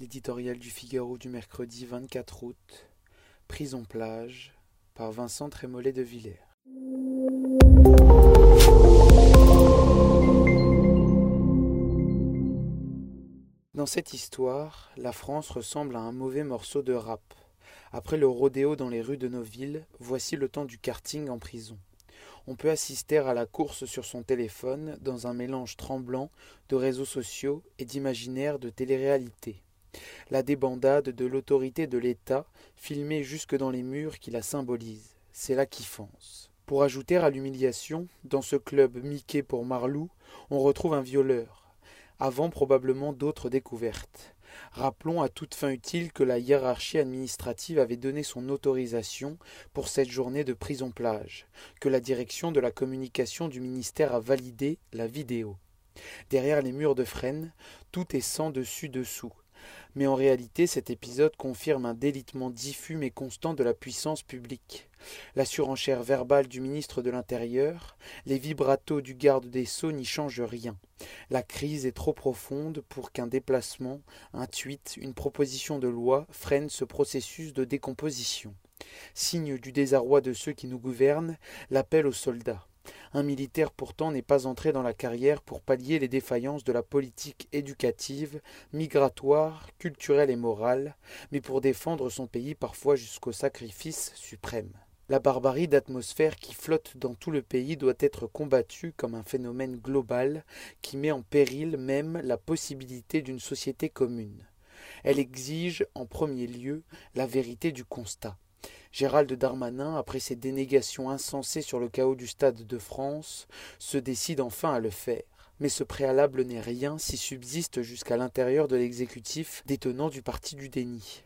L'éditorial du Figaro du mercredi 24 août. Prison plage par Vincent Trémollet de Villers. Dans cette histoire, la France ressemble à un mauvais morceau de rap. Après le rodéo dans les rues de nos villes, voici le temps du karting en prison on peut assister à la course sur son téléphone dans un mélange tremblant de réseaux sociaux et d'imaginaire de télé-réalité. La débandade de l'autorité de l'État, filmée jusque dans les murs qui la symbolisent, c'est la kiffance. Pour ajouter à l'humiliation, dans ce club Mickey pour Marlou, on retrouve un violeur, avant probablement d'autres découvertes. Rappelons à toute fin utile que la hiérarchie administrative avait donné son autorisation pour cette journée de prison plage, que la direction de la communication du ministère a validé la vidéo. Derrière les murs de Fresnes, tout est sans dessus dessous, mais en réalité cet épisode confirme un délitement diffus mais constant de la puissance publique. La surenchère verbale du ministre de l'Intérieur, les vibratos du garde des Sceaux n'y changent rien. La crise est trop profonde pour qu'un déplacement, un tweet, une proposition de loi freine ce processus de décomposition. Signe du désarroi de ceux qui nous gouvernent, l'appel aux soldats. Un militaire pourtant n'est pas entré dans la carrière pour pallier les défaillances de la politique éducative, migratoire, culturelle et morale, mais pour défendre son pays parfois jusqu'au sacrifice suprême. La barbarie d'atmosphère qui flotte dans tout le pays doit être combattue comme un phénomène global qui met en péril même la possibilité d'une société commune. Elle exige en premier lieu la vérité du constat. Gérald Darmanin, après ses dénégations insensées sur le chaos du Stade de France, se décide enfin à le faire. Mais ce préalable n'est rien si subsiste jusqu'à l'intérieur de l'exécutif détenant du parti du déni.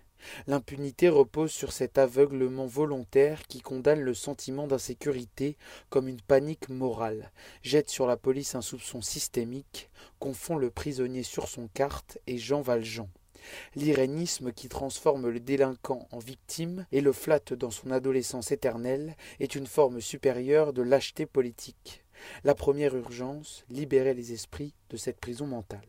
L'impunité repose sur cet aveuglement volontaire qui condamne le sentiment d'insécurité comme une panique morale, jette sur la police un soupçon systémique, confond le prisonnier sur son carte et Jean Valjean. L'irénisme qui transforme le délinquant en victime et le flatte dans son adolescence éternelle est une forme supérieure de lâcheté politique. La première urgence, libérer les esprits de cette prison mentale.